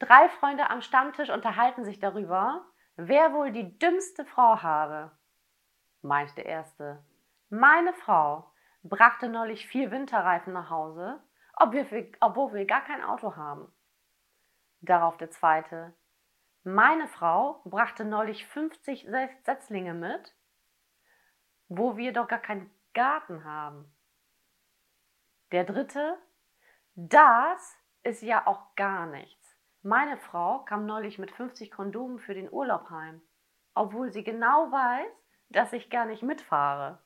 Drei Freunde am Stammtisch unterhalten sich darüber, wer wohl die dümmste Frau habe. Meint der Erste. Meine Frau brachte neulich vier Winterreifen nach Hause, obwohl wir gar kein Auto haben. Darauf der Zweite. Meine Frau brachte neulich 50 Setzlinge mit, wo wir doch gar keinen Garten haben. Der Dritte. Das ist ja auch gar nichts. Meine Frau kam neulich mit 50 Kondomen für den Urlaub heim, obwohl sie genau weiß, dass ich gar nicht mitfahre.